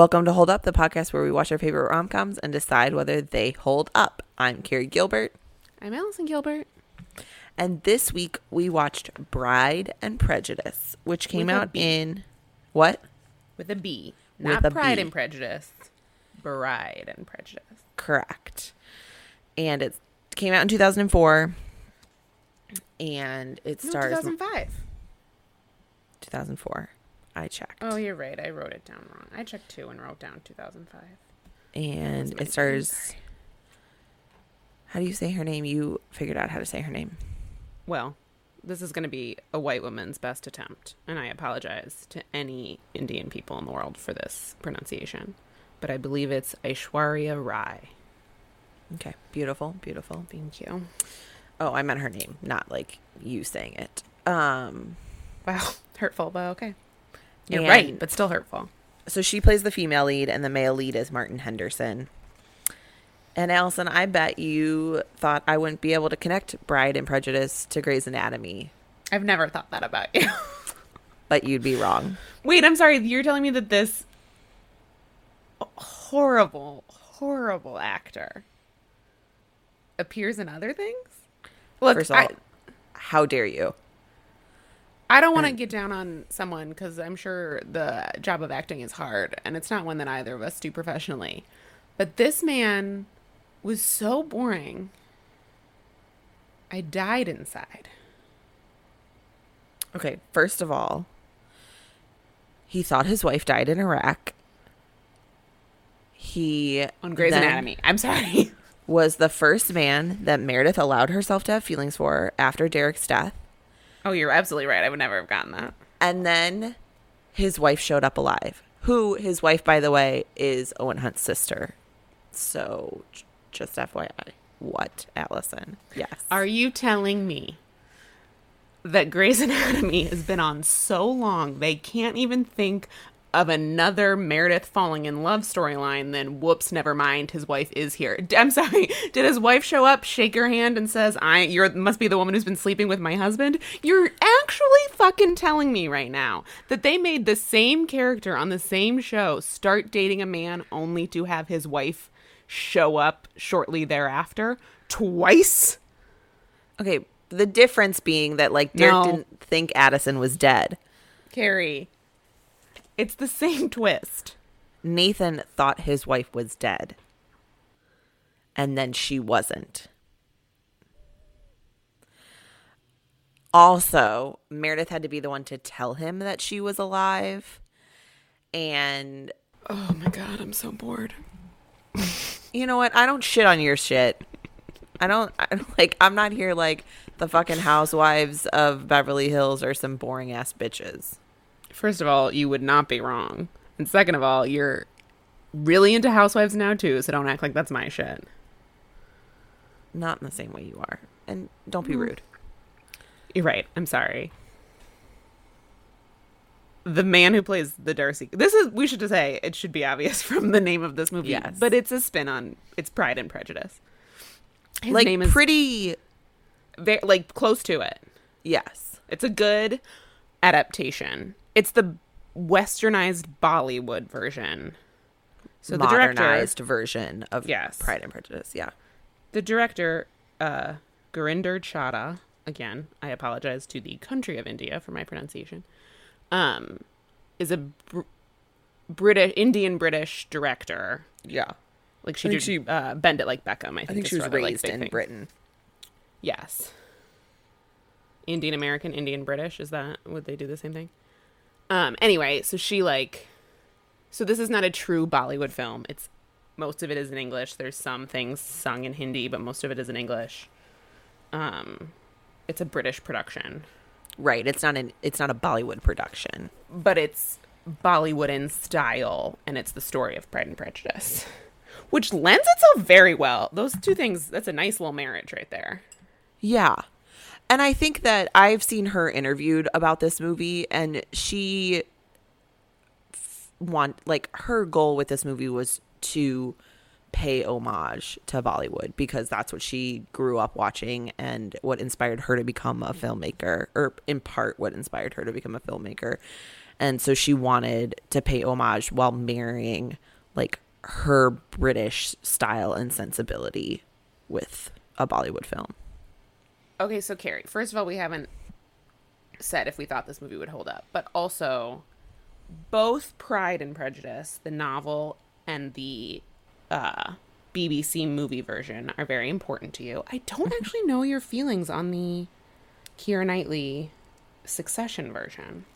Welcome to Hold Up, the podcast where we watch our favorite rom coms and decide whether they hold up. I'm Carrie Gilbert, I'm Allison Gilbert. and this week we watched Bride and Prejudice, which came With out in what? With a B. With Not a Pride B. and Prejudice. Bride and Prejudice. Correct. And it came out in 2004, and it No, stars 2005. 2004. I checked. Oh, you're right. I wrote it down wrong. I checked two and wrote down 2005. and it stars. How do you say her name? You figured out how to say her name. Well, this is going to be a white woman's best attempt, and I apologize to any Indian people in the world for this pronunciation. But I believe it's Aishwarya Rai. Okay, beautiful, beautiful. Thank you. Oh, I meant her name, not like you saying it. Um, Wow. Hurtful, but okay. You're And- right, but still hurtful. so she plays the female lead, and the male lead is Martin Henderson. And Allison, I bet you thought I wouldn't be able to connect Bride and Prejudice to Grey's Anatomy, I've never thought that about you. but you'd be wrong. Wait, I'm sorry. You're telling me that this horrible, horrible actor appears in other things? Look, First of all, I, how dare you? I don't want to hmm. get down on someone because I'm sure the job of acting is hard, and it's not one that either of us do professionally. But this man was so boring. I died inside. Okay, first of all, he thought his wife died in Iraq. He On Grey's Anatomy. I'm sorry. was the first man that Meredith allowed herself to have feelings for after Derek's death. Oh, you're absolutely right. I would never have gotten that. And then his wife showed up alive. Who his wife, by the way, is Owen Hunt's sister. So just FYI. What, Allison? Yes. Are you telling me that Grey's Anatomy has been on so long they can't even think of another Meredith falling in love storyline than whoops, never mind, his wife is here. I'm sorry. Did his wife show up, shake your hand, and says, I you're must be the woman who's been sleeping with my husband? You're actually fucking telling me right now that they made the same character on the same show start dating a man only to have his wife show up shortly thereafter twice? okay. The difference being that, like, Derek No. didn't think Addison was dead. Carrie. It's the same twist. Nathan thought his wife was dead. And then she wasn't. Also, Meredith had to be the one to tell him that she was alive. And Oh my god, I'm so bored. you know what? I don't shit on your shit. I don't, I don't like I'm not here like the fucking housewives of Beverly Hills or some boring ass bitches. First of all, you would not be wrong. And second of all, you're really into housewives now too, so don't act like that's my shit. Not in the same way you are. And don't be mm. rude. You're right. I'm sorry. The man who plays the Darcy. This is we should just say it should be obvious from the name of this movie. Yes. But it's a spin on it's Pride and Prejudice. His like name is pretty very, like close to it. yes. It's a good adaptation. It's the westernized Bollywood version. So the director, modernized version of Yes. Pride and Prejudice. Yeah. the director, uh, Gurinder Chadha. Again, I apologize to the country of India for my pronunciation. Um, is a br- British Indian British director. Yeah. Like she did she- uh, Bend It Like Beckham. I think, I think she was other, like, raised in thing. Britain. Yes. Indian American, Indian British. Is that would they do the same thing? Um. Anyway, so she like, so this is not a true Bollywood film. It's most of it is in English. There's some things sung in Hindi, but most of it is in English. Um, it's a British production, Right. It's not an it's not a Bollywood production. but it's Bollywood in style, and it's the story of Pride and Prejudice, which lends itself very well. Those two things. That's a nice little marriage right there. Yeah. And I think that I've seen her interviewed about this movie and she f- want like her goal with this movie was to pay homage to Bollywood because that's what she grew up watching and what inspired her to become a filmmaker or in part what inspired her to become a filmmaker. And so she wanted to pay homage while marrying like her British style and sensibility with a Bollywood film. Okay, so Carrie, first of all, we haven't said if we thought this movie would hold up, but also both Pride and Prejudice, the novel and the uh, BBC movie version, are very important to you. I don't actually know your feelings on the Keira Knightley Succession version.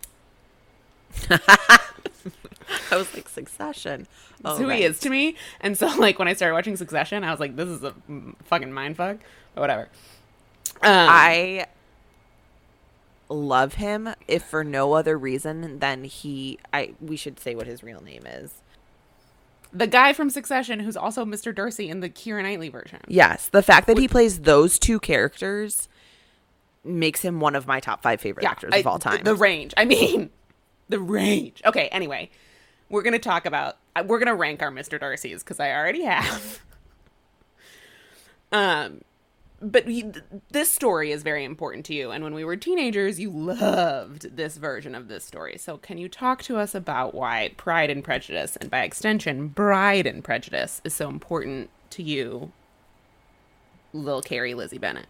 I was like Succession. That's Oh, who right. he is to me. And so, like, when I started watching Succession, I was like, this is a fucking mind fuck. But whatever. Um, I love him if for no other reason than he I we should say what his real name is. the guy from Succession who's also Mr. Darcy in the Keira Knightley version. Yes, the fact that he plays those two characters makes him one of my top 5 favorite actors I- of all time. The, range. I mean, the range. Okay, anyway, we're going to talk about, uh, we're going to rank our Mr. Darcy's because I already have. um, but this story is very important to you. And when we were teenagers, you loved this version of this story. So, can you talk to us about why Pride and Prejudice, and by extension, Bride and Prejudice, is so important to you, Lil Carrie Lizzie Bennet?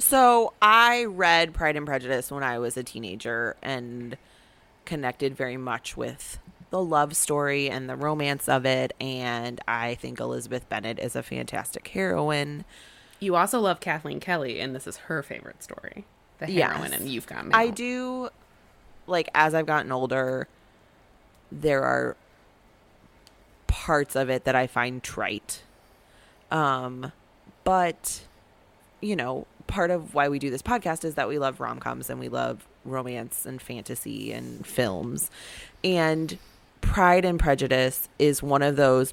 So I read Pride and Prejudice when I was a teenager and connected very much with the love story and the romance of it. And I think Elizabeth Bennet is a fantastic heroine. You also love Kathleen Kelly, and this is her favorite story. The Yes. heroine, and you've got me. I do like as I've gotten older, there are parts of it that I find trite. Um, but you know, part of why we do this podcast is that we love rom coms and we love romance and fantasy and films. And Pride and Prejudice is one of those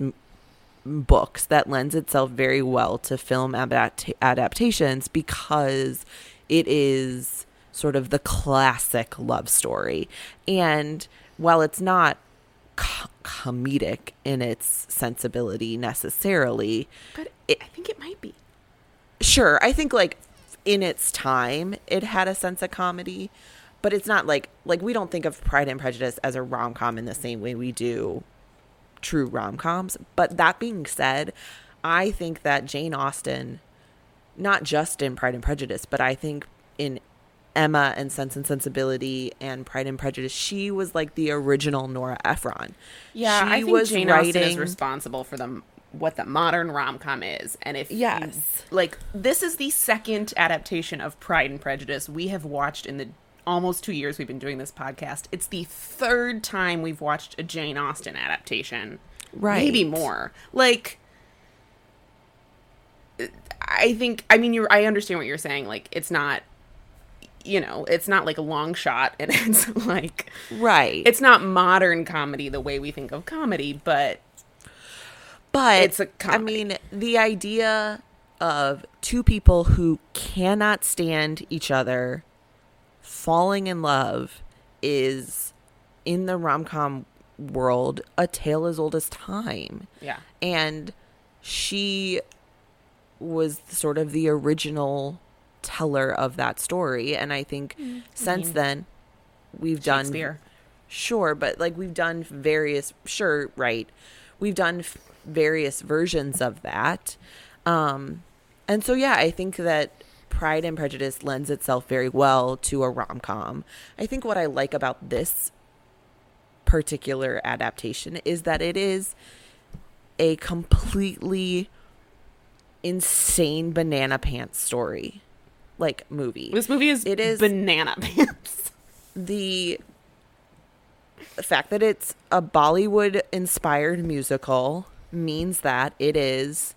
books that lends itself very well to film adapt- adaptations because it is sort of the classic love story. And while it's not co- comedic in its sensibility necessarily, but it- I think it might be. sure i think like in its time it had a sense of comedy but it's not like like we don't think of pride and prejudice as a rom-com in the same way we do true rom-coms. But that being said i think that jane austen not just in pride and prejudice but i think in emma and sense and sensibility and pride and prejudice she was like the original nora ephron. Yeah, she I think Jane Austen is responsible for the what the modern rom com is, and if you- Yes. like this is the second adaptation of Pride and Prejudice we have watched in the almost two years we've been doing this podcast. It's the third time we've watched a Jane Austen adaptation, Right. Maybe more. Like, I think. I mean, you're, I understand what you're saying. Like, it's not. You know, it's not like a long shot, and it's like right it's not modern comedy the way we think of comedy, but But It's a I comedy. mean, the idea of two people who cannot stand each other falling in love is in the rom-com world a tale as old as time. yeah. And she was sort of the original teller of that story and I think since then we've done Sure, but like we've done various sure, right. We've done f- various versions of that. Um and so yeah, I think that Pride and Prejudice lends itself very well to a rom-com. I think what I like about this particular adaptation is that it is a completely insane banana pants story like movie. This movie is It is- banana pants. the fact that it's a Bollywood inspired musical means that it is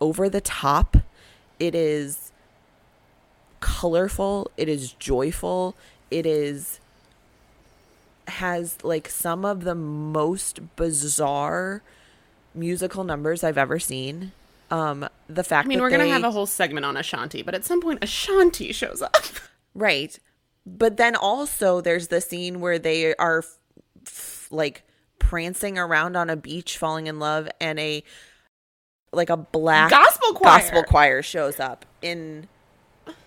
over the top. It is colorful. It is joyful. It is has like some of the most bizarre musical numbers I've ever seen. Um, the fact I mean, we're gonna have a whole segment on Ashanti, but at some point Ashanti shows up. Right. But then also there's the scene where they are f- f- like prancing around on a beach falling in love and a like a black Gospel choir. gospel choir shows up in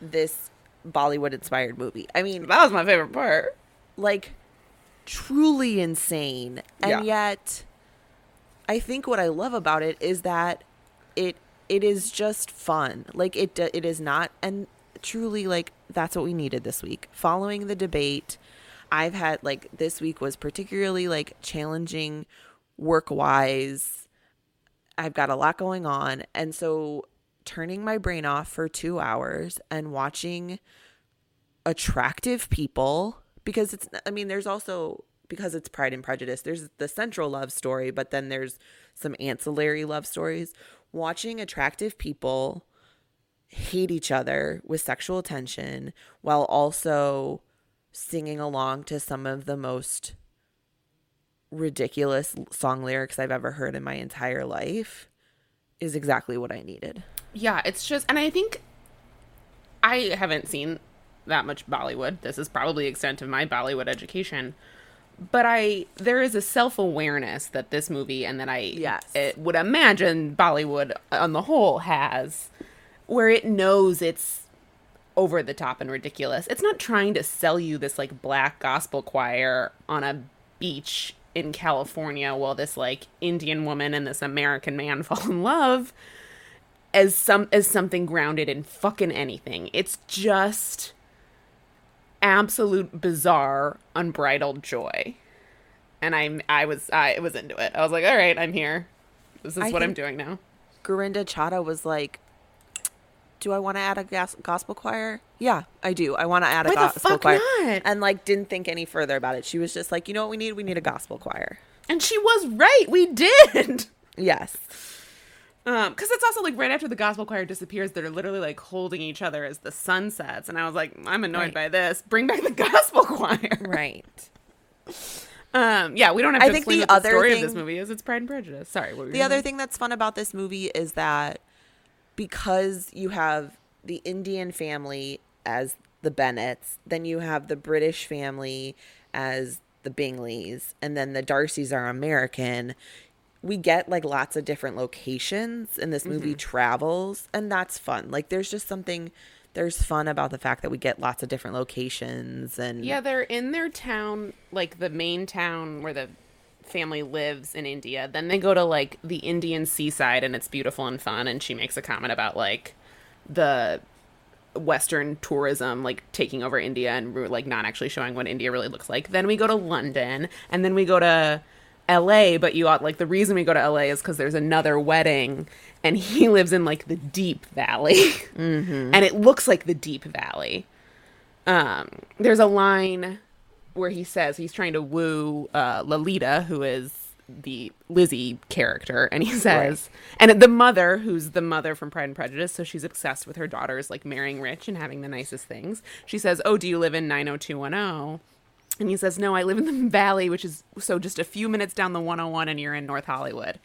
this Bollywood inspired movie. I mean, That was my favorite part. like truly insane. And Yeah. yet I think what I love about it is that it it is just fun. Like it it is not and truly like that's what we needed this week. Following the debate, I've had like this week was particularly like challenging work-wise. I've got a lot going on and so turning my brain off for 2 hours and watching attractive people because it's I mean there's also because it's Pride and Prejudice there's the central love story but then there's some ancillary love stories watching attractive people hate each other with sexual tension while also singing along to some of the most ridiculous song lyrics I've ever heard in my entire life is exactly what I needed. Yeah, it's just, and I think I haven't seen that much Bollywood. This is probably the extent of my Bollywood education. But I, there is a self awareness that this movie and that I Yes. it would imagine Bollywood on the whole has, where it knows it's over the top and ridiculous. It's not trying to sell you this like black gospel choir on a beach in California while this like Indian woman and this American man fall in love as some as something grounded in fucking anything. It's just absolute bizarre unbridled joy. And I'm I was I was into it. I was like, "All right, I'm here. This is I what I'm doing now." Gurinder Chadha was like, "Do I want to add a gas- gospel choir? Yeah, I do. I want to add a Why the gospel fuck choir." not? And like, didn't think any further about it. She was just like, "You know what we need? We need a gospel choir." And she was right. We did. Yes. Um, because it's also like right after the gospel choir disappears, they're literally like holding each other as the sun sets, and I was like, I'm annoyed Right. by this. Bring back the gospel choir. Right. Um, yeah, we don't have I to think the what the other story thing- of this movie is. It's Pride and Prejudice. Sorry, what were The other thing that's fun about this movie is that because you have the Indian family as the Bennets, then you have the British family as the Bingleys, and then the Darcys are American. We get like lots of different locations, and this Mm-hmm. movie travels, and that's fun. Like, there's just something. There's fun about the fact that we get lots of different locations and Yeah, they're in their town, like the main town where the family lives in India. Then they go to like the Indian seaside and it's beautiful and fun. And she makes a comment about like the Western tourism like taking over India and like not actually showing what India really looks like. Then we go to London and then we go to LA, but you ought like the reason we go to LA is because there's another wedding and he lives in like the deep valley and it looks like the deep valley um, there's a line where he says he's trying to woo uh, Lalita, who is the Lizzie character, and he says, and the mother, who's the mother from Pride and Prejudice, so she's obsessed with her daughters like marrying rich and having the nicest things. She says, "Oh, do you live in 90210?" And he says, "No, I live in the Valley, which is so just a few minutes down the 101, and you're in North Hollywood."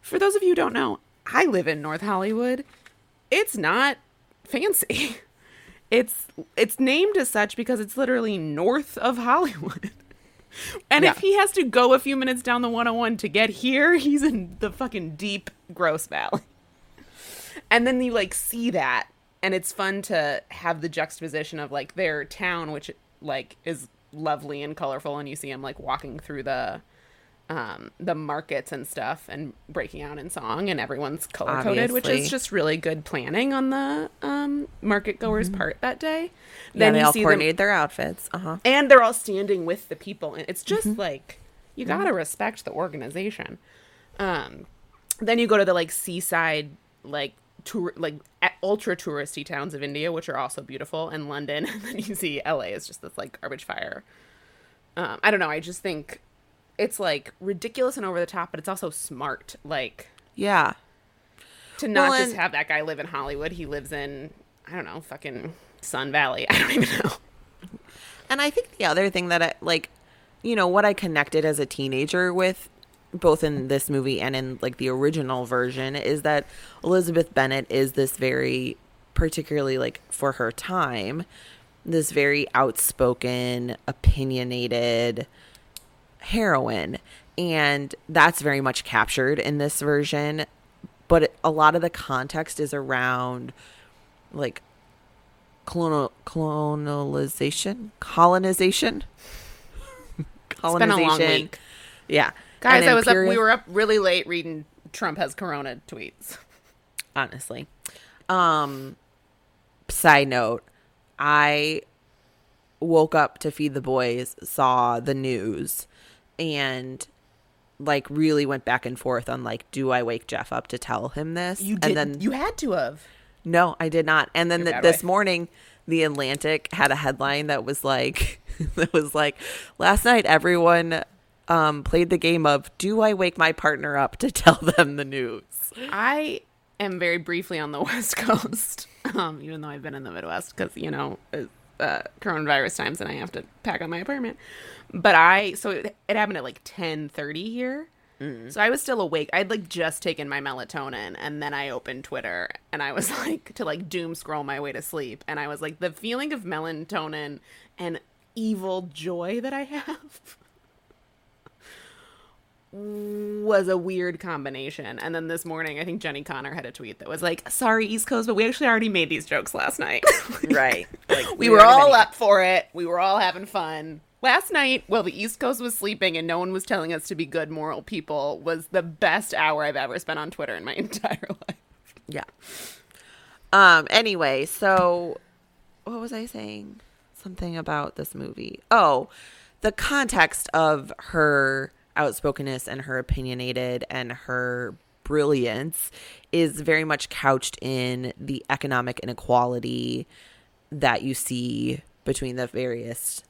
For those of you who don't know, I live in North Hollywood. It's not fancy. It's it's named as such because it's literally north of Hollywood. And if he has to go a few minutes down the 101 to get here, he's in the fucking deep gross valley. And then you like see that and it's fun to have the juxtaposition of like their town which like is lovely and colorful and you see him like walking through the um the markets and stuff and breaking out in song and everyone's color coded which is just really good planning on the um market goers part that day Mm-hmm. yeah, they you all coordinated their outfits. Uh huh. and they're all standing with the people and it's just Mm-hmm. like you gotta respect the organization um then you go to the like seaside like tour like ultra touristy towns of india which are also beautiful and london and then you see la is just this like garbage fire. Um i don't know i just think it's like ridiculous and over the top but it's also smart like Yeah. to not Well, just have that guy live in hollywood. He lives in i don't know fucking sun valley. I don't even know. And I think the other thing that I like, you know, what I connected as a teenager with, both in this movie and in like the original version, is that Elizabeth Bennet is this very, particularly like for her time, this very outspoken, opinionated heroine. And that's very much captured in this version. But a lot of the context is around like colonial colonialization colonization colonization. been a long week. Yeah, Guys, I was up. We were up really late reading Trump has corona tweets. honestly. Um side note, I woke up to feed the boys, saw the news and like really went back and forth on like do I wake Jeff up to tell him this? You and did. then you had to have. no, I did not. And then You're th- bad this way. morning the Atlantic had a headline that was like that was like last night everyone um played the game of do I wake my partner up to tell them the news? I am very briefly on the West Coast, um, even though I've been in the Midwest because you know uh, coronavirus times and I have to pack up my apartment. But I so it, it happened at like ten thirty here. So I was still awake. I'd like just taken my melatonin and then I opened Twitter and I was like to like doom scroll my way to sleep and I was like the feeling of melatonin and evil joy that I have was a weird combination. And then this morning, I think Jenny Connor had a tweet that was like, "Sorry, East Coast, but we actually already made these jokes last night. Right. Like we were all up for it. We were all having fun." Last night, while the East Coast was sleeping and no one was telling us to be good moral people, was the best hour I've ever spent on Twitter in my entire life. Yeah. Um anyway, so what was I saying? Something about this movie. Oh, the context of her outspokenness and her opinionated and her brilliance is very much couched in the economic inequality that you see between the various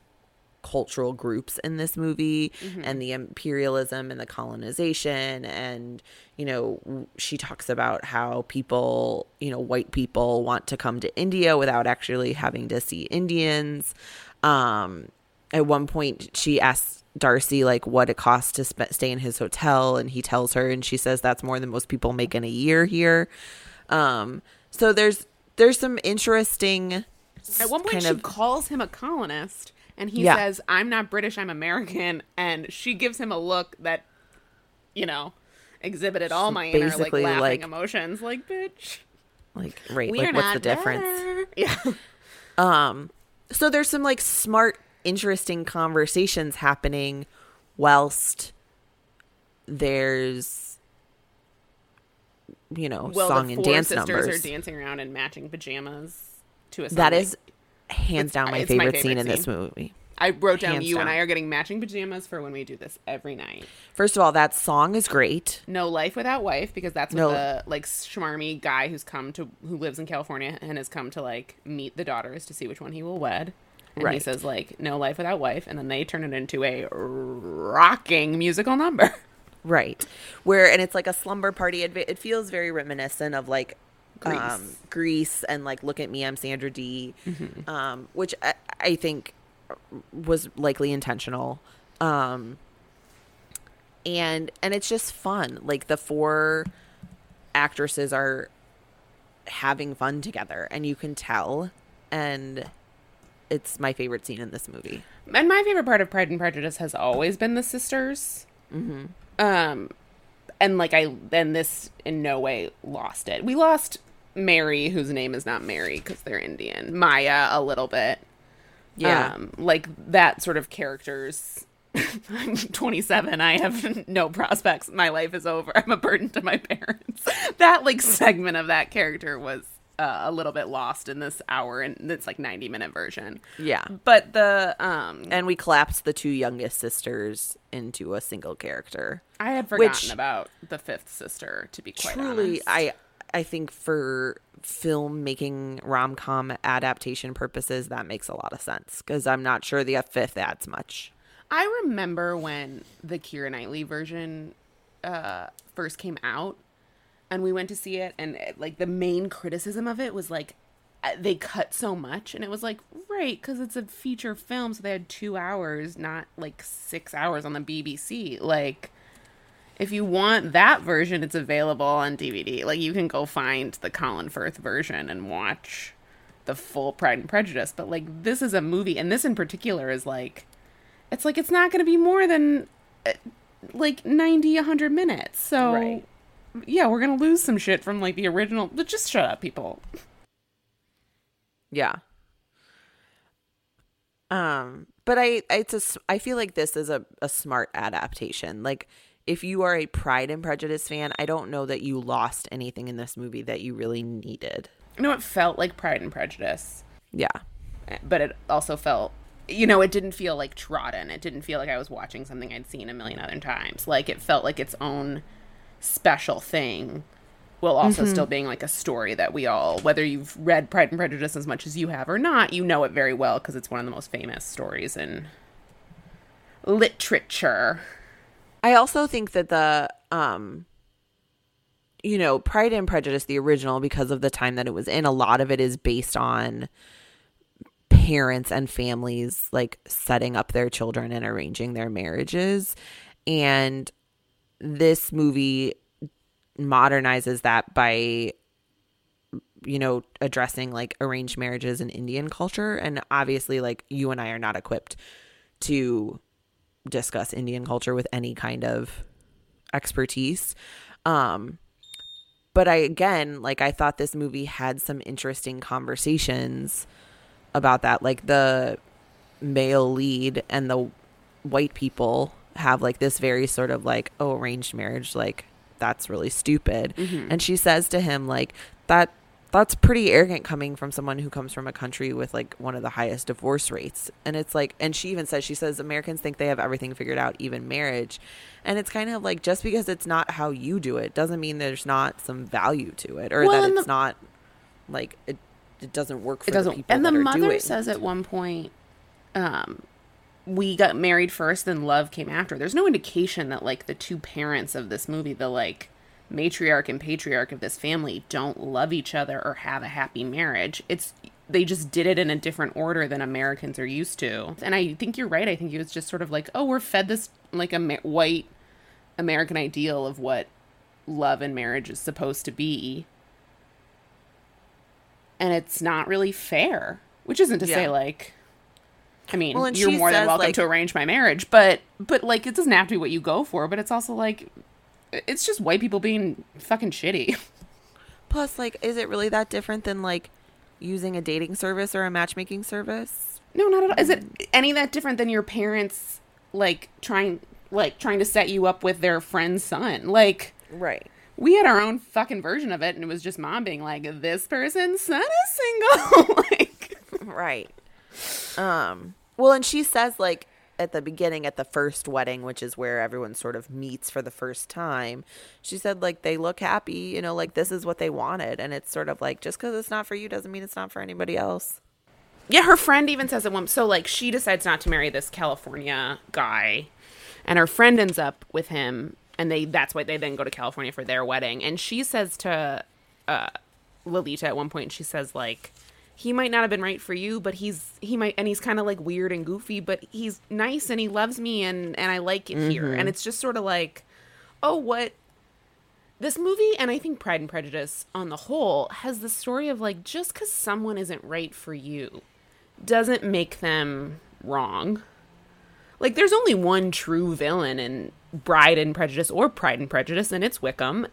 cultural groups in this movie and the imperialism and the colonization. And you know she talks about how people you know white people want to come to India without actually having to see Indians. Um at one point she asks Darcy like what it costs to sp- stay in his hotel and he tells her and she says that's more than most people make in a year here um so there's there's some interesting At one point, she of calls him a colonist, and he Yeah. says, "I'm not British. I'm American." And she gives him a look that, you know, exhibited all my inner like basically, laughing like- emotions. Like, bitch, like right we're like what's the difference. Yeah, Um, so there's some like smart, interesting conversations happening, whilst there's you know well, song and dance sisters numbers. are dancing around in matching pajamas to a song. that is hands down my it's my favorite, favorite scene in this movie. I wrote down hands you and. I are getting matching pajamas for when we do this every night. First of all, that song is great. No life without wife because that's what No. the like schmarmy guy who's come to who lives in California and has come to like meet the daughters to see which one he will wed. And he says like no life without wife, and then they turn it into a rocking musical number. Right. Where and it's like a slumber party. It, it feels very reminiscent of like Grease. um Grease and like Look at Me, I'm Sandra Dee. Um, which I, I think was likely intentional. Um and and it's just fun. Like the four actresses are having fun together and you can tell and it's my favorite scene in this movie. And my favorite part of Pride and Prejudice has always been the sisters. Mm-hmm. Um, and like I, and this in no way lost it. We lost Mary, whose name is not Mary because they're Indian. Maya, a little bit. Yeah. Um, like that sort of characters. I'm 27. I have no prospects. My life is over. I'm a burden to my parents. that like segment of that character was uh, a little bit lost in this hour and it's like 90 minute version. Yeah. But the um and we collapsed the two youngest sisters into a single character. I had forgotten Which- about the fifth sister to be quite Truly, honest. I I think for filmmaking rom com adaptation purposes, that makes a lot of sense because I'm not sure the fifth adds much. I remember when the Keira Knightley version uh first came out and we went to see it and uh, like the main criticism of it was like uh, they cut so much and it was like right because it's a feature film so they had two hours not like six hours on the bbc like if you want that version it's available on dvd like you can go find the colin firth version and watch the full pride and prejudice but like this is a movie and this in particular is like it's like it's not going to be more than uh, like 90 100 minutes so Right. Yeah we're going to lose some shit from like the original but just shut up people Yeah. Um, but I it's a I feel like this is a, a smart adaptation. Like if you are a Pride and Prejudice fan, I don't know that you lost anything in this movie that you really needed. You know, it felt like Pride and Prejudice, Yeah. but it also felt, you know, it didn't feel like trodden. It didn't feel like I was watching something I'd seen a million other times. Like it felt like its own special thing, while also still being like a story that we all, whether you've read Pride and Prejudice as much as you have or not, you know it very well because it's one of the most famous stories in literature. I also think that the um you know, Pride and Prejudice the original because of the time that it was in, a lot of it is based on parents and families like setting up their children and arranging their marriages and this movie modernizes that by you know addressing like arranged marriages in Indian culture and obviously like you and I are not equipped to discuss Indian culture with any kind of expertise. Um but I again like I thought this movie had some interesting conversations about that like the male lead and the white people have like this very sort of like oh arranged marriage like that's really stupid. And she says to him like that that's pretty arrogant coming from someone who comes from a country with like one of the highest divorce rates. And it's like and she even says she says americans think they have everything figured out even marriage. And it's kind of like just because it's not how you do it doesn't mean there's not some value to it or Well, that it's the- not like it it doesn't work for it doesn't people and the mother says at one point um we got married first then love came after. There's no indication that like the two parents of this movie the like matriarch and patriarch of this family don't love each other or have a happy marriage. It's they just did it in a different order than americans are used to. And i think you're right. I think it was just sort of like oh we're fed this like a white american ideal of what love and marriage is supposed to be. And it's not really fair. Which isn't to say like I mean, Well, you're more than welcome like- to arrange my marriage, but but like it doesn't have to be what you go for, but it's also like it's just white people being fucking shitty. plus like is it really that different than like using a dating service or a matchmaking service No, not at all. Is it any that different than your parents like trying like trying to set you up with their friend's son? Like right we had our own fucking version of it and it was just mom being like this person's son is single like right um well and she says like at the beginning at the first wedding which is where everyone sort of meets for the first time she said like they look happy you know like this is what they wanted and it's sort of like just because it's not for you doesn't mean it's not for anybody else Yeah, her friend even says one. So like she decides not to marry this California guy, and her friend ends up with him, and they that's why they then go to California for their wedding. And she says to uh, Lalita at one point, she says like, he might not have been right for you, but he's he might, and he's kind of like weird and goofy, but he's nice and he loves me, and and I like it here. Mm-hmm. And it's just sort of like, oh, what this movie and I think Pride and Prejudice on the whole has the story of like just because someone isn't right for you doesn't make them wrong. Like there's only one true villain in Bride and Prejudice or Pride and Prejudice, and it's Wickham.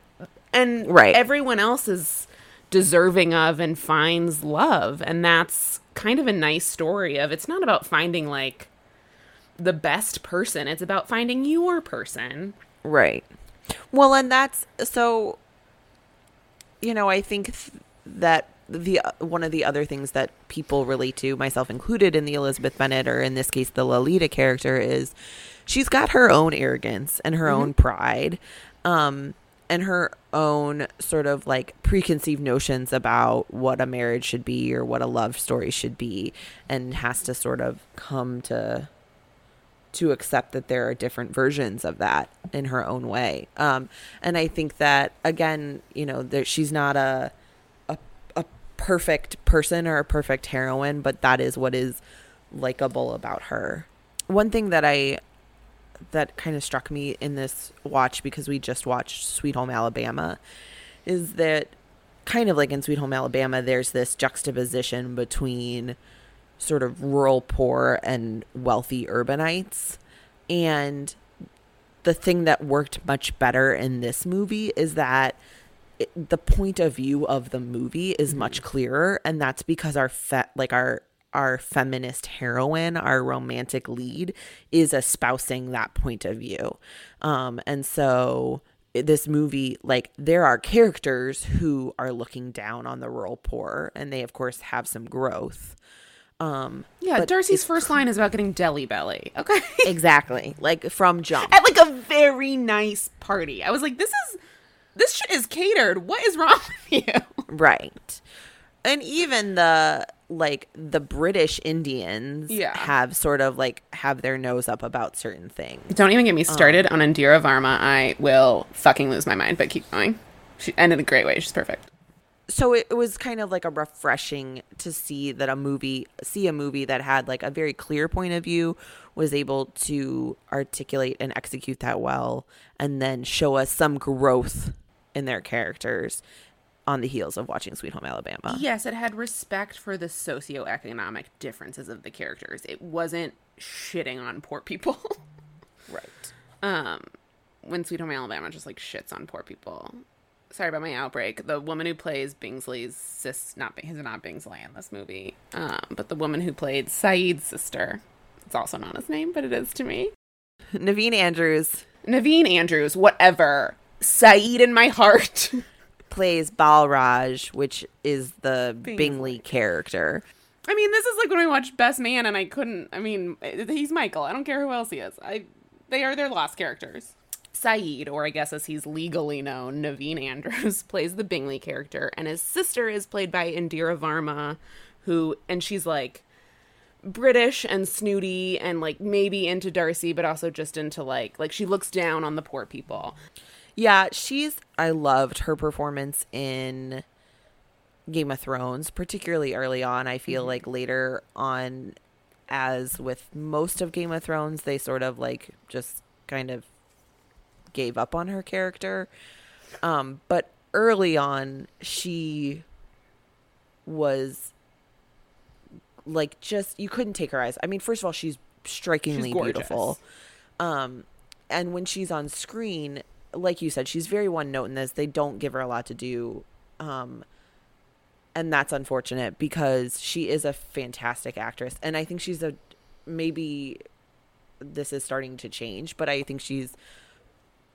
And Right. everyone else is deserving of and finds love. And that's kind of a nice story of it's not about finding like the best person, it's about finding your person. Right. Well, and that's so. You know, I think th- that the uh, one of the other things that people relate to, myself included, in the Elizabeth Bennet or in this case the Lalita character, is she's got her own arrogance and her own pride, um, and her own sort of like preconceived notions about what a marriage should be or what a love story should be, and has to sort of come to to accept that there are different versions of that in her own way. Um, and I think that again, you know, there, she's not a, a a perfect person or a perfect heroine, but that is what is likable about her. One thing that I that kind of struck me in this watch because we just watched Sweet Home Alabama is that kind of like in Sweet Home Alabama, there's this juxtaposition between sort of rural poor and wealthy urbanites. And the thing that worked much better in this movie is that it, the point of view of the movie is mm-hmm. much clearer and that's because our fe- like our our feminist heroine, our romantic lead, is espousing that point of view. Um, and so this movie, like, there are characters who are looking down on the rural poor, and they, of course, have some growth. Um, Yeah, Darcy's first line is about getting Delhi belly. Okay. exactly like from jump. At like a very nice party. I was like, this is this shit is catered. What is wrong with you? Right. And even the like the British Indians Yeah. have sort of like have their nose up about certain things. Don't even get me started um, on Indira Varma. I will fucking lose my mind, but keep going. She ended a great way. She's perfect. So it, it was kind of like a refreshing to see that a movie see a movie that had like a very clear point of view was able to articulate and execute that well and then show us some growth in their characters on the heels of watching Sweet Home Alabama. Yes, it had respect for the socioeconomic differences of the characters. It wasn't shitting on poor people. Right. um when Sweet Home Alabama just like shits on poor people. Sorry about my outbreak. The woman who plays Bingsley's sis not he's not Bingsley in this movie. Um, but the woman who played Sayid's sister. It's also not his name, but it is to me. Naveen Andrews Naveen Andrews, whatever. Sayid in my heart. plays Balraj, which is the Bingley. Bingley character. I mean, this is like when we watched Best Man, and I couldn't. I mean, he's Michael. I don't care who else he is. I they are their lost characters. Sayid, or I guess as he's legally known, Naveen Andrews plays the Bingley character, and his sister is played by Indira Varma, who and she's like British and snooty and like maybe into Darcy, but also just into like like she looks down on the poor people. Yeah, she's I loved her performance in Game of Thrones, particularly early on. I feel like later on as with most of Game of Thrones, they sort of like just kind of gave up on her character. Um, but early on, she was like just you couldn't take her eyes. I mean, first of all, she's strikingly gorgeous. beautiful. Um, and when she's on screen, like you said, she's very one note in this. They don't give her a lot to do. Um, and that's unfortunate because she is a fantastic actress. And I think she's a maybe this is starting to change, but I think she's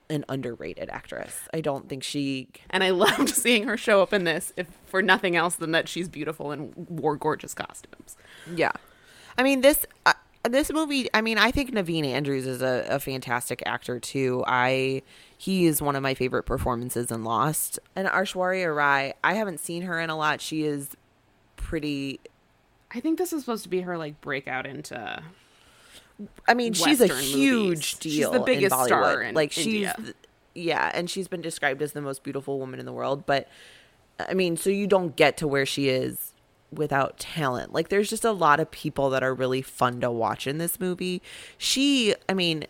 an underrated actress. I don't think she And I loved seeing her show up in this, if for nothing else than that she's beautiful and wore gorgeous costumes. Yeah, I mean this uh, this movie. I mean, I think Naveen Andrews is a, a fantastic actor too. I he is one of my favorite performances in Lost. And Aishwarya Rai, I haven't seen her in a lot. She is pretty. I think this is supposed to be her like breakout into I mean, she's a Western huge movies. She's the biggest in star in like she's India. yeah, and she's been described as the most beautiful woman in the world. But I mean, so you don't get to where she is without talent. Like there's just a lot of people that are really fun to watch in this movie. She, I mean,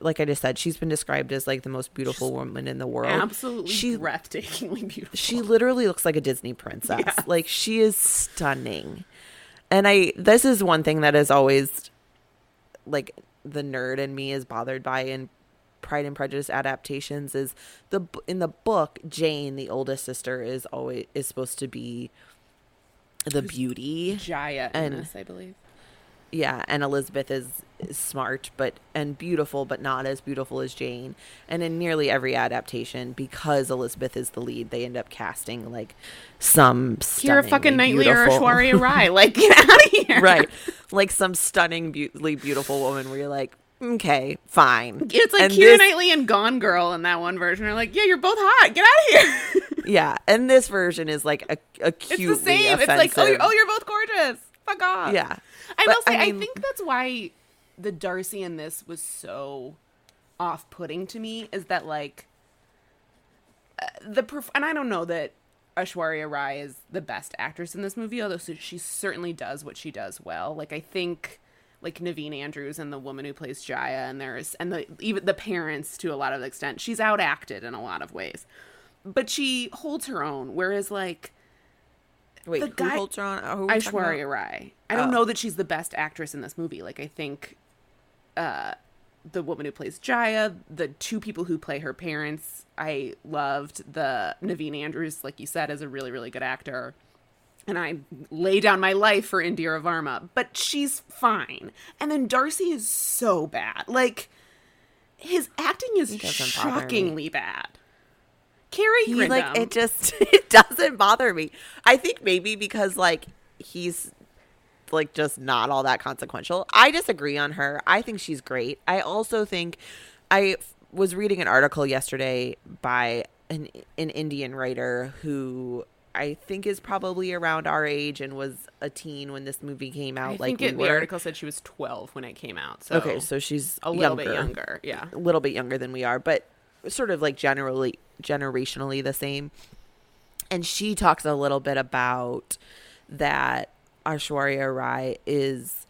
like I just said, she's been described as like the most beautiful woman in the world. absolutely She breathtakingly beautiful. she literally looks like a Disney princess. Like she is stunning. And I this is one thing that is always like the nerd in me is bothered by in Pride and Prejudice adaptations is the in the book Jane the oldest sister is always is supposed to be the beauty. Jaya and- this, I believe. Yeah, and Elizabeth is, is smart but and beautiful but not as beautiful as Jane. And in nearly every adaptation because Elizabeth is the lead, they end up casting like some You're a fucking stunningly Knightley or Aishwarya Rai. Like, get out of here. right. Like some stunning, beautifully beautiful woman where you're like, okay, fine. It's like And Keira this- Knightley and Gone Girl in that one version are like, yeah, you're both hot. Get out of here. Yeah, and this version is like a, it's acutely the same. offensive. It's like, oh, you're, oh, you're both gorgeous. Fuck off. yeah. I But, will say, I I, think that's why the Darcy in this was so off-putting to me. Is that like uh, the perf- and I don't know that Aishwarya Rai is the best actress in this movie, although she certainly does what she does well. Like I think like Naveen Andrews and the woman who plays Jaya and there's and the even the parents to a lot of extent, she's out acted in a lot of ways. But she holds her own, whereas like Wait, the who guy- holds her on? Who are Aishwarya? Rai. I don't Oh. know that she's the best actress in this movie. Like I think uh the woman who plays Jaya, the two people who play her parents, I loved the Naveen Andrews, like you said, is a really, really good actor. And I lay down my life for Indira Varma, but she's fine. And then Darcy is so bad. Like his acting is doesn't bother me. shockingly bad. Carrie he Grindum, like it just it doesn't bother me. I think maybe because like he's like just not all that consequential. I disagree on her. I think she's great. I also think I was reading an article yesterday by an an Indian writer who I think is probably around our age and was a teen when this movie came out. I like think we it, the article said she was 12 when it came out. So okay, so she's a little bit younger. Yeah. a little bit younger than we are, but sort of like generally generationally the same. And she talks a little bit about that Aishwarya Rai is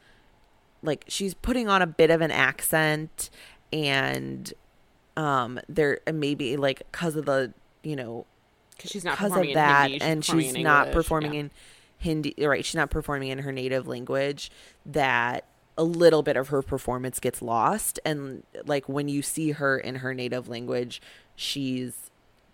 like she's putting on a bit of an accent and um there maybe like cuz of the, you know, Because she's not because of that in Hindi, and she's not English. performing Yeah. in hindi right she's not performing in her native language that a little bit of her performance gets lost and like when you see her in her native language she's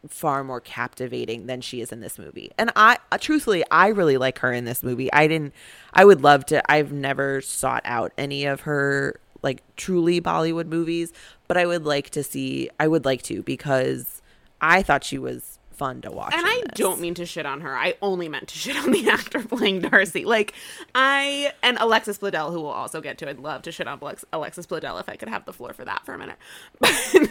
far more captivating than she is in this movie and i uh, truthfully i really like her in this movie i didn't i would love to i've never sought out any of her like truly bollywood movies but i would like to see i would like to because i thought she was fun to watch And I this. don't mean to shit on her. I only meant to shit on the actor playing Darcy. Like I and Alexis Bledel, who we'll also get to. I'd love to shit on Alex, Alexis Bledel if I could have the floor for that for a minute.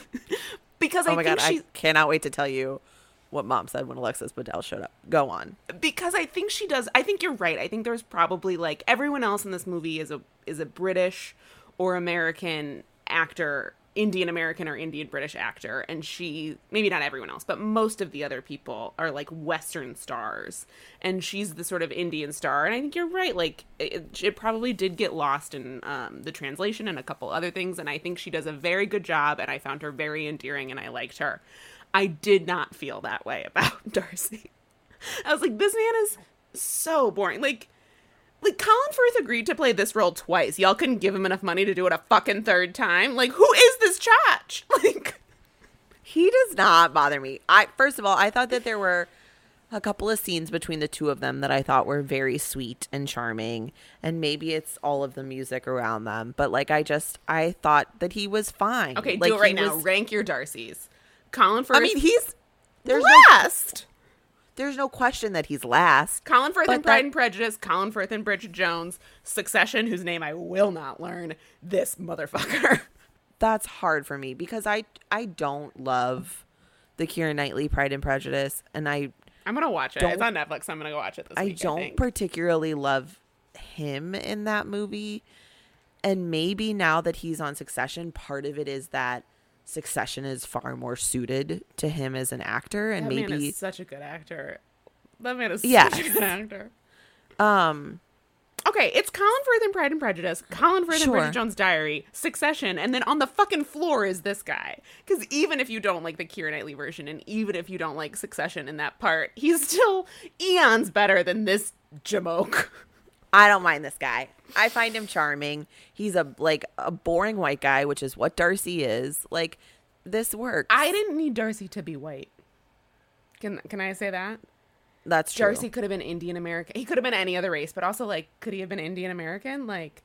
because oh I Oh my think god, she I cannot wait to tell you what mom said when Alexis Bledel showed up. Go on. because I think she does. I think you're right. I think there's probably like everyone else in this movie is a is a British or American actor, Indian American or Indian British actor, and she maybe not everyone else, but most of the other people are like Western stars, and she's the sort of Indian star. And I think you're right. Like it, it probably did get lost in um, the translation and a couple other things, and I think she does a very good job. And I found her very endearing, and I liked her. I did not feel that way about Darcy. I was like, this man is so boring. Like, like Colin Firth agreed to play this role twice. Y'all couldn't give him enough money to do it a fucking third time. Like, who is this chotch? Like, He does not bother me. I first of all, I thought that there were a couple of scenes between the two of them that I thought were very sweet and charming, and maybe it's all of the music around them, but like I just I thought that he was fine. okay, like, do it right now. was- Rank your Darcy's. Colin Firth. I mean, he's there's last. There's no question that he's last. Colin Firth in Pride that- and Prejudice. Colin Firth and Bridget Jones. Succession, whose name I will not learn. This motherfucker. that's hard for me because I I don't love the Keira Knightley Pride and Prejudice, and I I'm gonna watch it. It's on Netflix. I'm gonna go watch it this I week. don't think. particularly love him in that movie. And maybe now that he's on Succession, part of it is that Succession is far more suited to him as an actor, and that man maybe is such a good actor. That man is Yes. such a good actor. um Okay, it's Colin Firth in Pride and Prejudice, Colin Firth in Sure. Bridget Jones' Diary, Succession, and then on the fucking floor is this guy. Because even if you don't like the Keira Knightley version, and even if you don't like Succession in that part, he's still eons better than this jamoke. I don't mind this guy. I find him charming. He's a like a boring white guy, which is what Darcy is. Like this works. I didn't need Darcy to be white. Can can I say that? That's true. Darcy could have been Indian American. He could have been any other race, but also like, could he have been Indian American? Like,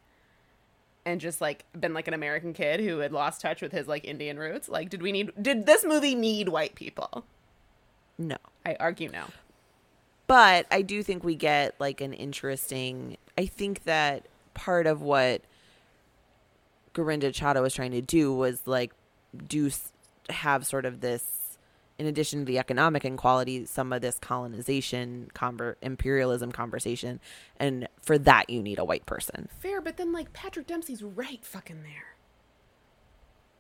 and just like been like an American kid who had lost touch with his like Indian roots. Like, did we need? Did this movie need white people? No. I argue no. But I do think we get like an interesting. I think that part of what Gurinder Chadha was trying to do was like do have sort of this, in addition to the economic inequality, some of this colonization, conver- imperialism conversation, and for that you need a white person. Fair, but then like Patrick Dempsey's right fucking there.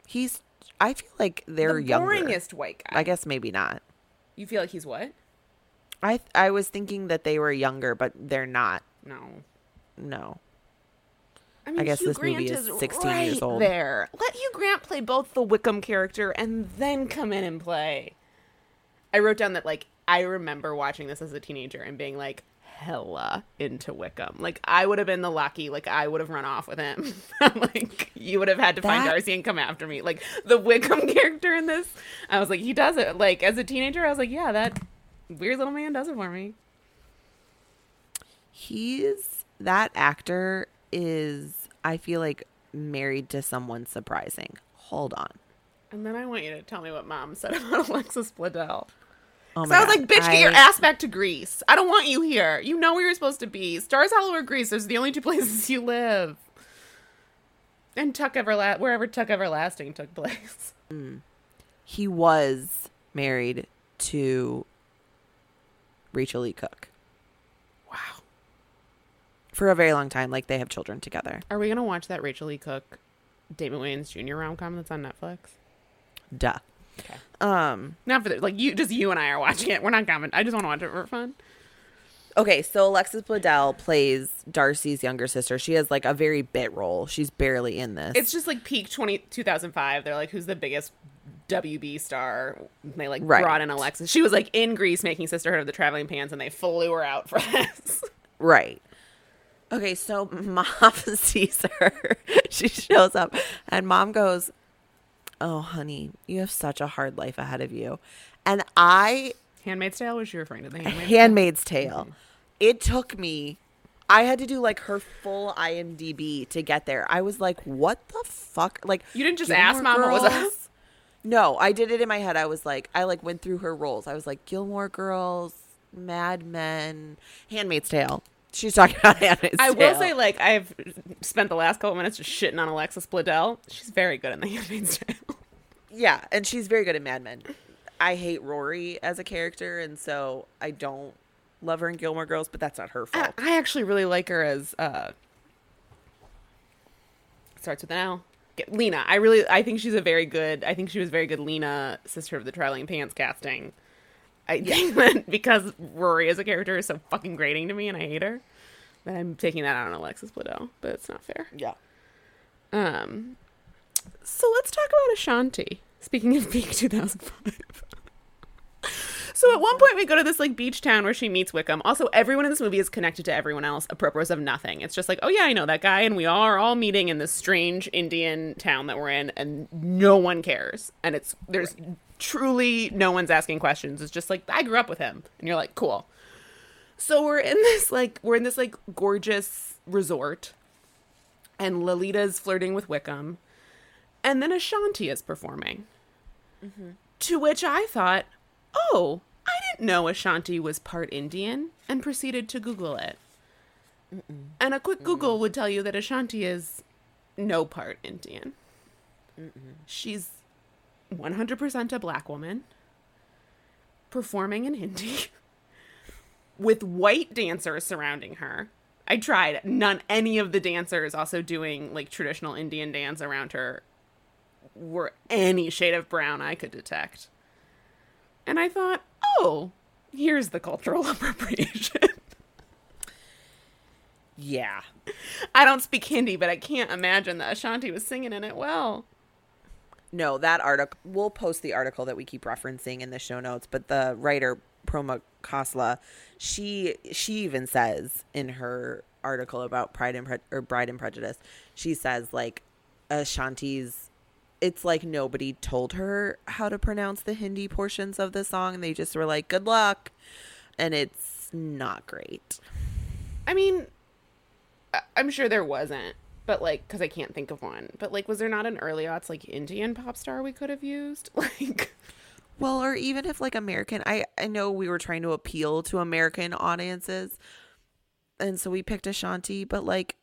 He's. I feel like they're the younger. boringest white guy. I guess maybe not. You feel like he's what? I I was thinking that they were younger, but they're not. No. No. I, mean, guess Hugh this movie is is 16 years old. There, let Hugh Grant play both the Wickham character and then come in and play. I wrote down that like I remember watching this as a teenager and being like hella into Wickham. Like I would have been the lucky, like I would have run off with him. like you would have had to find Darcy and come after me. Like the Wickham character in this, I was like, he does it. Like as a teenager, I was like, yeah, that weird little man does it for me. he's that actor is I feel like married to someone surprising. Hold on. And then I want you to tell me what mom said about Alexis Bledel. Oh So I was God. like, bitch, get your ass back to Greece. I don't want you here. You know where you're supposed to be. Stars Hollow or Greece. Those are the only two places you live. And Tuck Everla- wherever Tuck Everlasting took place. Hmm. He was married to Rachael Leigh Cook Wow. for a very long time. Like they have children together. Are we gonna watch that Rachael Leigh Cook, Damon Wayans Jr. rom com that's on Netflix? Duh. Okay. Um. Not for the like you, just you and I are watching it. We're not comment. I just want to watch it for fun. Okay, so Alexis Bledel plays Darcy's younger sister. She has like a very bit role. She's barely in this. It's just like peak 20, 2005. They're like, who's the biggest WB star? They like Right. brought in Alexis. She was like in Greece making Sisterhood of the Traveling Pants, and they flew her out for this. Right. Okay, so mom sees her. she shows up, and mom goes, Oh, honey, you have such a hard life ahead of you. And I, Handmaid's Tale? Was she referring to the Handmaid's Handmaid's Tale, it took me, I had to do like her full IMDb to get there. I was like, What the fuck? Like, You didn't just ask mom what was up? No, I did it in my head. I was like, I like went through her roles. I was like, Gilmore Girls, Mad Men, Handmaid's Tale. She's talking about Handmaid's Tale. I Tale. will say, like, I've spent the last couple minutes just shitting on Alexis Bledel. She's very good in the Handmaid's Tale. Yeah, and she's very good in Mad Men. I hate Rory as a character, and so I don't love her in Gilmore Girls, but that's not her I, fault. I actually really like her as uh starts with an L. Lena. I really I think she's a very good I think she was very good Lena, sister of the traveling pants casting. I think that because Rory as a character is so fucking grating to me and I hate her, that I'm taking that out on Alexis Bledel, but it's not fair. yeah. Um so let's talk about Ashanti. Speaking of peak 2005. So at one point we go to this like beach town where she meets Wickham. Also, everyone in this movie is connected to everyone else, apropos of nothing. It's just like, oh yeah, I know that guy, and we are all meeting in this strange Indian town that we're in, and no one cares. And it's there's truly no one's asking questions. It's just like I grew up with him, and you're like, cool. So we're in this like we're in this like gorgeous resort, and Lalita's flirting with Wickham, and then Ashanti is performing. Mm-hmm. To which I thought, oh, I didn't know Ashanti was part Indian, and proceeded to Google it. And a quick Google would tell you that Ashanti is no part Indian. She's 100% a black woman performing in Hindi with white dancers surrounding her. I tried. None any of the dancers also doing like traditional Indian dance around her were any shade of brown I could detect. And I thought, "Oh, here's the cultural appropriation." Yeah. I don't speak Hindi, but I can't imagine that Ashanti was singing in it well. No, that article, we'll post the article that we keep referencing in the show notes, but the writer, Proma Khosla, she, she even says in her article about Pride and Pre- or Bride and Prejudice, she says like Ashanti's it's like nobody told her how to pronounce the Hindi portions of the song. They just were like, good luck. And it's not great. I mean, I'm sure there wasn't, but like, because I can't think of one. But like, was there not an early aughts like Indian pop star we could have used? Like, Well, or even if like American, I I know we were trying to appeal to American audiences, and so we picked Ashanti, but like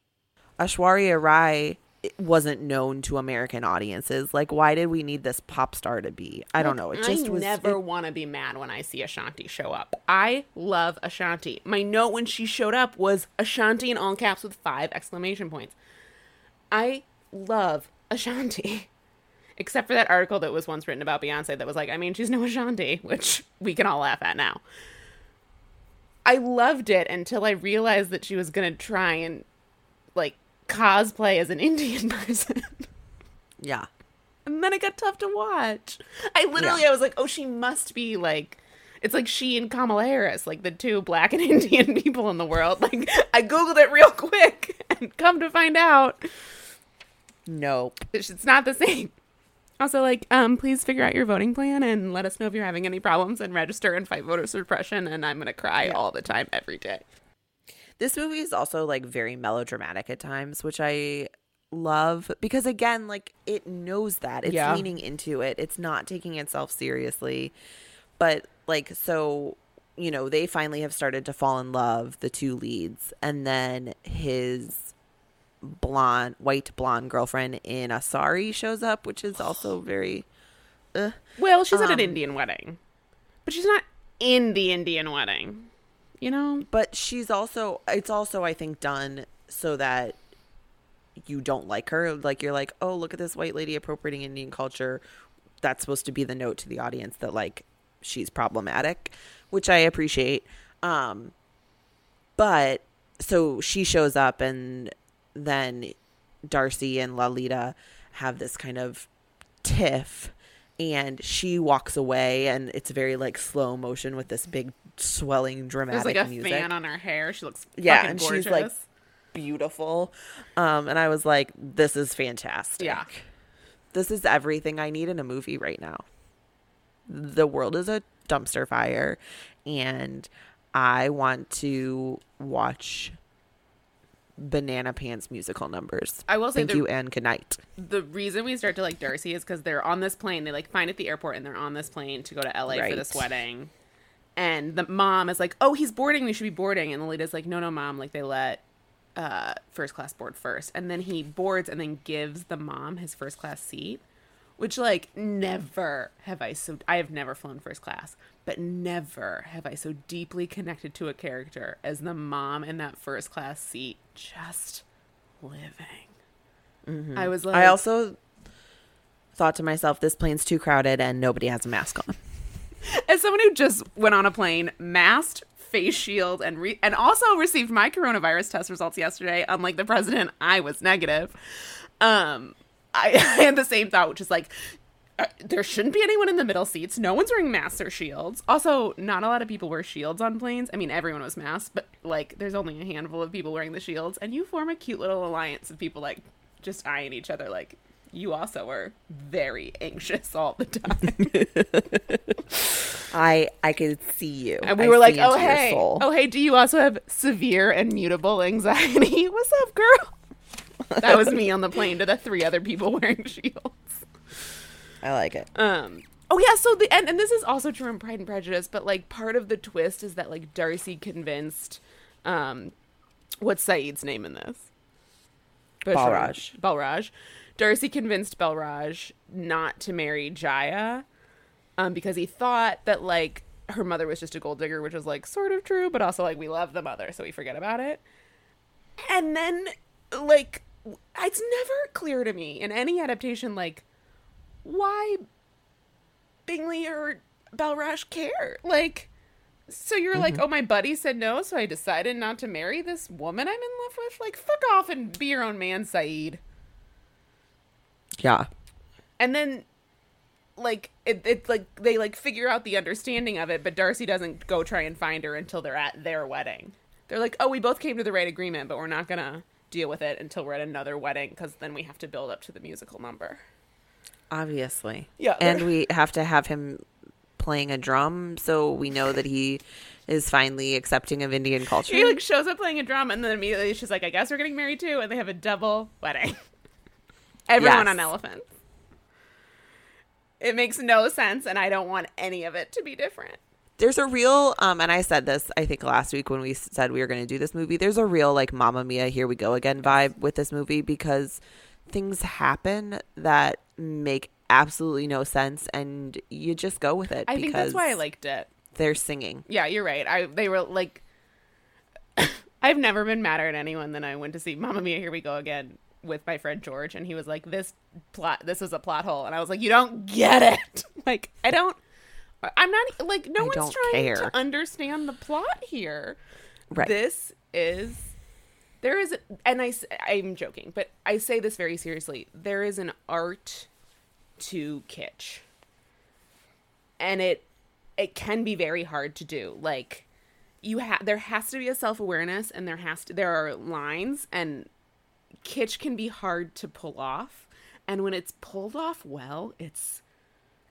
Aishwarya Rai wasn't known to American audiences. Like, why did we need this pop star to be? I don't know. It just I was. never want to be mad when I see Ashanti show up. I love Ashanti. My note when she showed up was Ashanti in all caps with five exclamation points. I love Ashanti. Except for that article that was once written about Beyonce that was like, I mean, she's no Ashanti, which we can all laugh at now. I loved it until I realized that she was going to try and like cosplay as an Indian person. yeah. And then it got tough to watch. I literally, Yeah. I was like, oh, she must be like, it's like she and Kamala Harris, like the two black and Indian people in the world. Like, I Googled it real quick and come to find out, Nope. it's it's not the same. Also, like, um, please figure out your voting plan and let us know if you're having any problems and register and fight voter suppression. And I'm going to cry all the time, every day. This movie is also like very melodramatic at times, which I love because again, like it knows that. It's Yeah. leaning into it. It's not taking itself seriously. But like so, you know, they finally have started to fall in love, the two leads, and then his blonde white blonde girlfriend in a sari shows up, which is also very uh, Well, she's at an Um, Indian wedding, but she's not in the Indian wedding. You know? but she's also it's also I think done so that you don't like her. Like you're like, oh, look at this white lady appropriating Indian culture. That's supposed to be the note to the audience that like she's problematic, which I appreciate. Um, but so she shows up, and then Darcy and Lalita have this kind of tiff, and she walks away, and it's very like slow motion with this big swelling dramatic There's like a music fan on her hair. She looks yeah fucking and gorgeous. she's like beautiful um and i was like this is fantastic Yeah. this is everything i need in a movie right now the world is a dumpster fire and i want to watch banana pants musical numbers I will say thank the- you and good night the reason we start to like Darcy is because they're on this plane. They like find at the airport and they're on this plane to go to LA for this wedding. And the mom is like, "Oh, he's boarding. We should be boarding." And the lady's like, "No, no, mom. Like they let uh, first class board first. And then he boards and then gives the mom his first class seat, which like never have I so I have never flown first class, but never have I so deeply connected to a character as the mom in that first class seat, just living. I was like, i also thought to myself this plane's too crowded and nobody has a mask on as someone who just went on a plane, masked, face shield, and re- and also received my coronavirus test results yesterday. Unlike the president, I was negative. Um, I, I had the same thought, which is like. Uh, there shouldn't be anyone in the middle seats. No one's wearing masks or shields. Also, not a lot of people wear shields on planes. I mean, everyone was masked, but like, there's only a handful of people wearing the shields, and you form a cute little alliance of people like just eyeing each other. Like, you also are very anxious all the time. i i could see you And we I were like, "Oh hey, oh hey, do you also have severe and mutable anxiety? What's up, girl?" That was me on the plane to the three other people wearing shields. i like it Um. Oh yeah. So the and, and this is also true in Pride and Prejudice, but like part of the twist is that like Darcy convinced, um, what's Sayid's name in this? Balraj. Balraj. Darcy convinced Balraj not to marry Jaya, um, because he thought that like her mother was just a gold digger, which was like sort of true, but also like we love the mother, so we forget about it. And then like it's never clear to me in any adaptation like why Bingley or Balraj care. Like so you're like, mm-hmm. oh, my buddy said no, so I decided not to marry this woman I'm in love with. Like, fuck off and be your own man, Sayid. yeah And then, like, it, it like they like figure out the understanding of it, but Darcy doesn't go try and find her until they're at their wedding. They're like, oh, we both came to the right agreement, but we're not gonna deal with it until we're at another wedding because then we have to build up to the musical number. obviously Yeah, and we have to have him playing a drum so we know that he is finally accepting of indian culture She like shows up playing a drum, and then immediately she's like, "I guess we're getting married too," and they have a double wedding. Everyone Yes. on elephants. It makes no sense, and I don't want any of it to be different. There's a real um and i said this i think last week when we said we were going to do this movie there's a real like Mamma Mia here we go again vibe with this movie because things happen that make absolutely no sense and you just go with it I think that's why I liked it. they're singing Yeah, you're right. I they were like, I've never been madder at anyone than I went to see Mamma Mia. Here we go again with my friend George, and he was like, "This plot, this is a plot hole," and I was like, "You don't get it." like, I don't. I'm not like no I one's trying care. to understand the plot here. right This is there is and I I'm joking, but I say this very seriously. There is an art to kitsch. And it it can be very hard to do. Like you have there has to be a self-awareness and there has to there are lines and kitsch can be hard to pull off. And when it's pulled off well, it's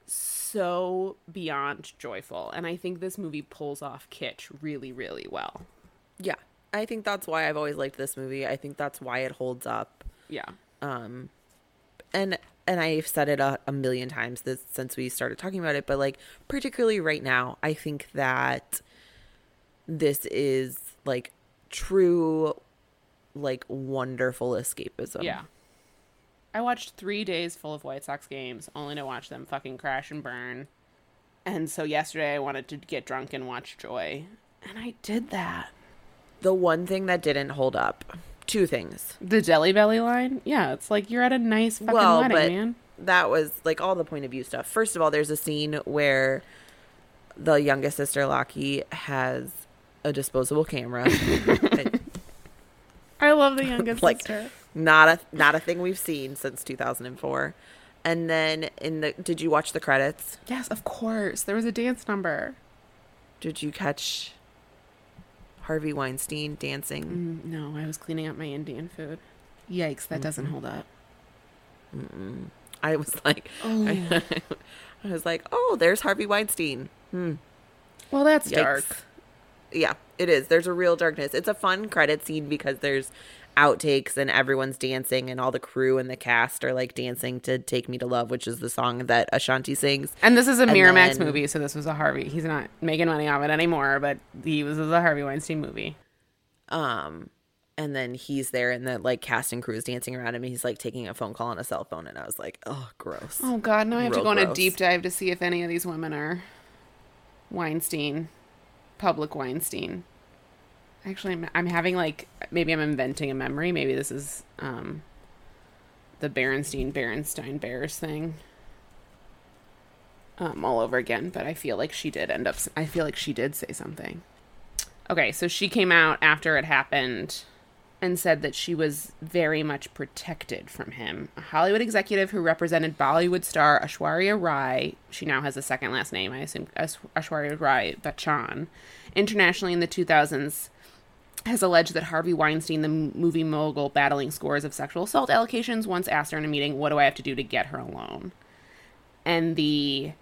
so beyond joyful. And I think this movie pulls off kitsch really, really well. yeah I think that's why I've always liked this movie. I think that's why it holds up. Yeah. Um, and and I've said it a, a million times this, since we started talking about it, but like particularly right now, I think that this is like true, like wonderful escapism. Yeah. I watched three days full of White Sox games, only to watch them fucking crash and burn. And so yesterday I wanted to get drunk and watch Joy. And I did that. The one thing that didn't hold up, two things. The Delhi belly line? Yeah, it's like you're at a nice fucking well, wedding, but man. that was like all the point of view stuff. First of all, there's a scene where the youngest sister Lakhi has a disposable camera. I love the youngest like sister. Not a not a thing we've seen since 2004. And then in the did you watch the credits? Yes, of course. There was a dance number. Did you catch Harvey Weinstein dancing? Mm, no, I was cleaning up my Indian food. Yikes, that doesn't hold up. I was like Oh. I, was like, "Oh, there's Harvey Weinstein." Hmm. Well, that's Yikes. dark. Yeah, it is. There's a real darkness. It's a fun credit scene because there's outtakes and everyone's dancing and all the crew and the cast are like dancing to Take Me to Love, which is the song that Ashanti sings. And this is a And Miramax then- movie, so this was a Harvey. He's not making money off it anymore, but he was a Harvey Weinstein movie. Um and then he's there and the like cast and crew is dancing around him and he's like taking a phone call on a cell phone and I was like, "Oh, gross." Oh God, now I have to Real go on a deep dive to see if any of these women are Weinstein, public Weinstein. Actually, I'm, I'm having like maybe I'm inventing a memory. Maybe this is um, the Berenstein Berenstein Bears thing. Um, all over again, but I feel like she did end up. I feel like she did say something. Okay, so she came out after it happened and said that she was very much protected from him. A Hollywood executive who represented Bollywood star Aishwarya Rai, she now has a second last name, I assume Aishwarya Rai Bachchan, internationally in the 2000s, has alleged that Harvey Weinstein, the movie mogul battling scores of sexual assault allegations, once asked her in a meeting, What do I have to do to get her alone? And the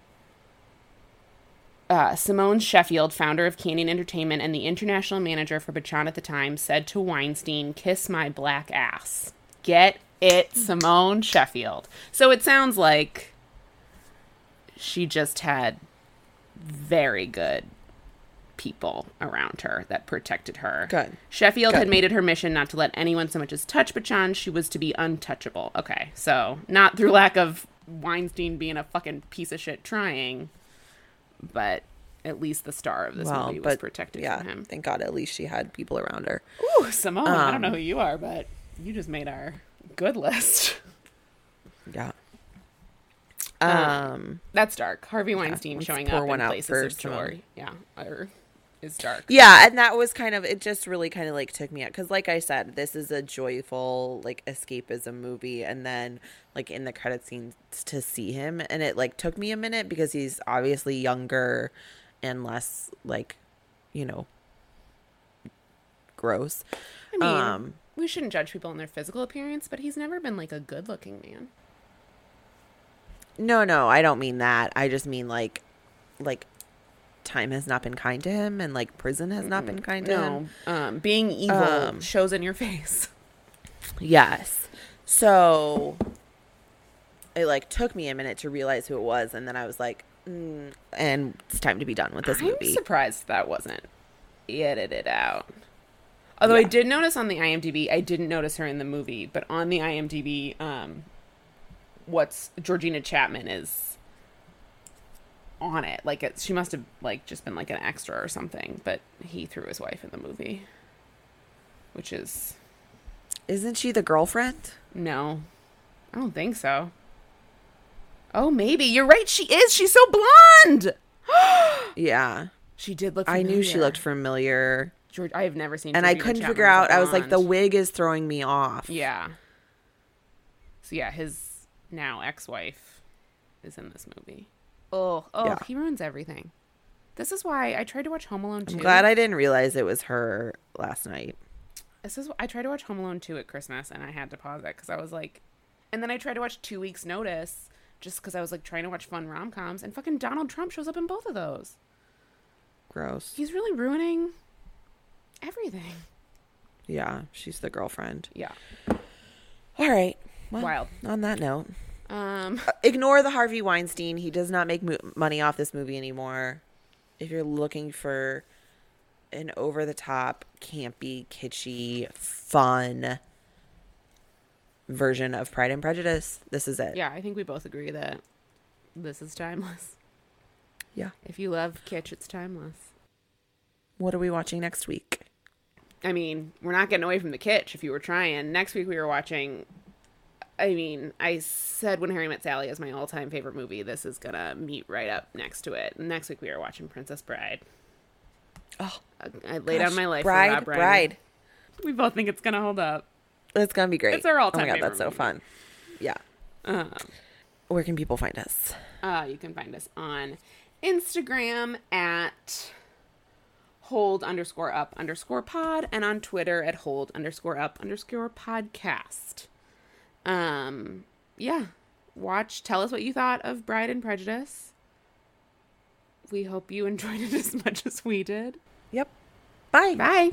uh, Simone Sheffield, founder of Canyon Entertainment and the international manager for Bachchan at the time, said to Weinstein, Kiss my black ass. Get it, Simone Sheffield. So it sounds like she just had very good people around her that protected her. Good. Sheffield had made it her mission not to let anyone so much as touch Bachchan. She was to be untouchable. Okay, so not through lack of Weinstein being a fucking piece of shit trying, but at least the star of this Well, movie was but protected yeah, from him. thank God at least she had people around her. Ooh, Simone, I don't know Um, who you are, but you just made our good list. Yeah. Um, Um That's dark. Harvey Weinstein let's showing up one in places of joy. Yeah, or is dark. Yeah, and that was kind of it. Just really kind of like took me out because, like I said, this is a joyful like escapism movie, and then like in the credit scenes to see him, and it like took me a minute because he's obviously younger and less like, you know, gross. I mean, Um, we shouldn't judge people on their physical appearance, but he's never been like a good-looking man. No, no, I don't mean that. I just mean like, like, time has not been kind to him, and like prison has not been kind to him. Um, being evil Um, shows in your face. Yes. So it like took me a minute to realize who it was, and then I was like, mm, and it's time to be done with this I'm movie. surprised that wasn't edited out. Although I did notice on the IMDb, I didn't notice her in the movie, but on the IMDb, um, what's Georgina Chapman is on it. Like it, she must have like just been like an extra or something. But he threw his wife in the movie, which is Isn't she the girlfriend? no, I don't think so. Oh, maybe you're right. She is. She's so blonde. Yeah. She did look. I knew she familiar. looked familiar, George, I have never seen. and I Georgina couldn't Chapman figure as out. I was like, the blonde. wig is throwing me off. Yeah. So yeah, his now ex-wife is in this movie. Oh, oh, Yeah. he ruins everything. This is why I tried to watch Home Alone 2. I'm glad I didn't realize it was her last night. This is I tried to watch Home Alone 2 at Christmas and I had to pause it cuz I was like and then I tried to watch 2 weeks notice just cuz I was like trying to watch fun rom-coms and fucking Donald Trump shows up in both of those. Gross. He's really ruining everything. Yeah, she's the girlfriend. Yeah. All right. Well, Wild. On that note, Um, ignore the Harvey Weinstein. He does not make mo- money off this movie anymore. If you're looking for an over the top, campy, kitschy, fun version of Pride and Prejudice, this is it. yeah, I think we both agree that this is timeless. Yeah. If you love kitsch, it's timeless. What are we watching next week? I mean, we're not getting away from the kitsch if you were trying. Next week we were watching. I mean, I said When Harry Met Sally is my all time favorite movie. This is gonna meet right up next to it. Next week we are watching Princess Bride. Oh, I, I laid down my life Bride, for Rob Reiner. Bride. We both think it's gonna hold up. It's gonna be great. It's our all-time Oh my god, that's so fun. Yeah. Um, Where can people find us? Uh, you can find us on Instagram at hold underscore up underscore pod and on Twitter at hold underscore up underscore podcast. Um, yeah. Watch, tell us what you thought of Bride and Prejudice. We hope you enjoyed it as much as we did. Yep. Bye. Bye.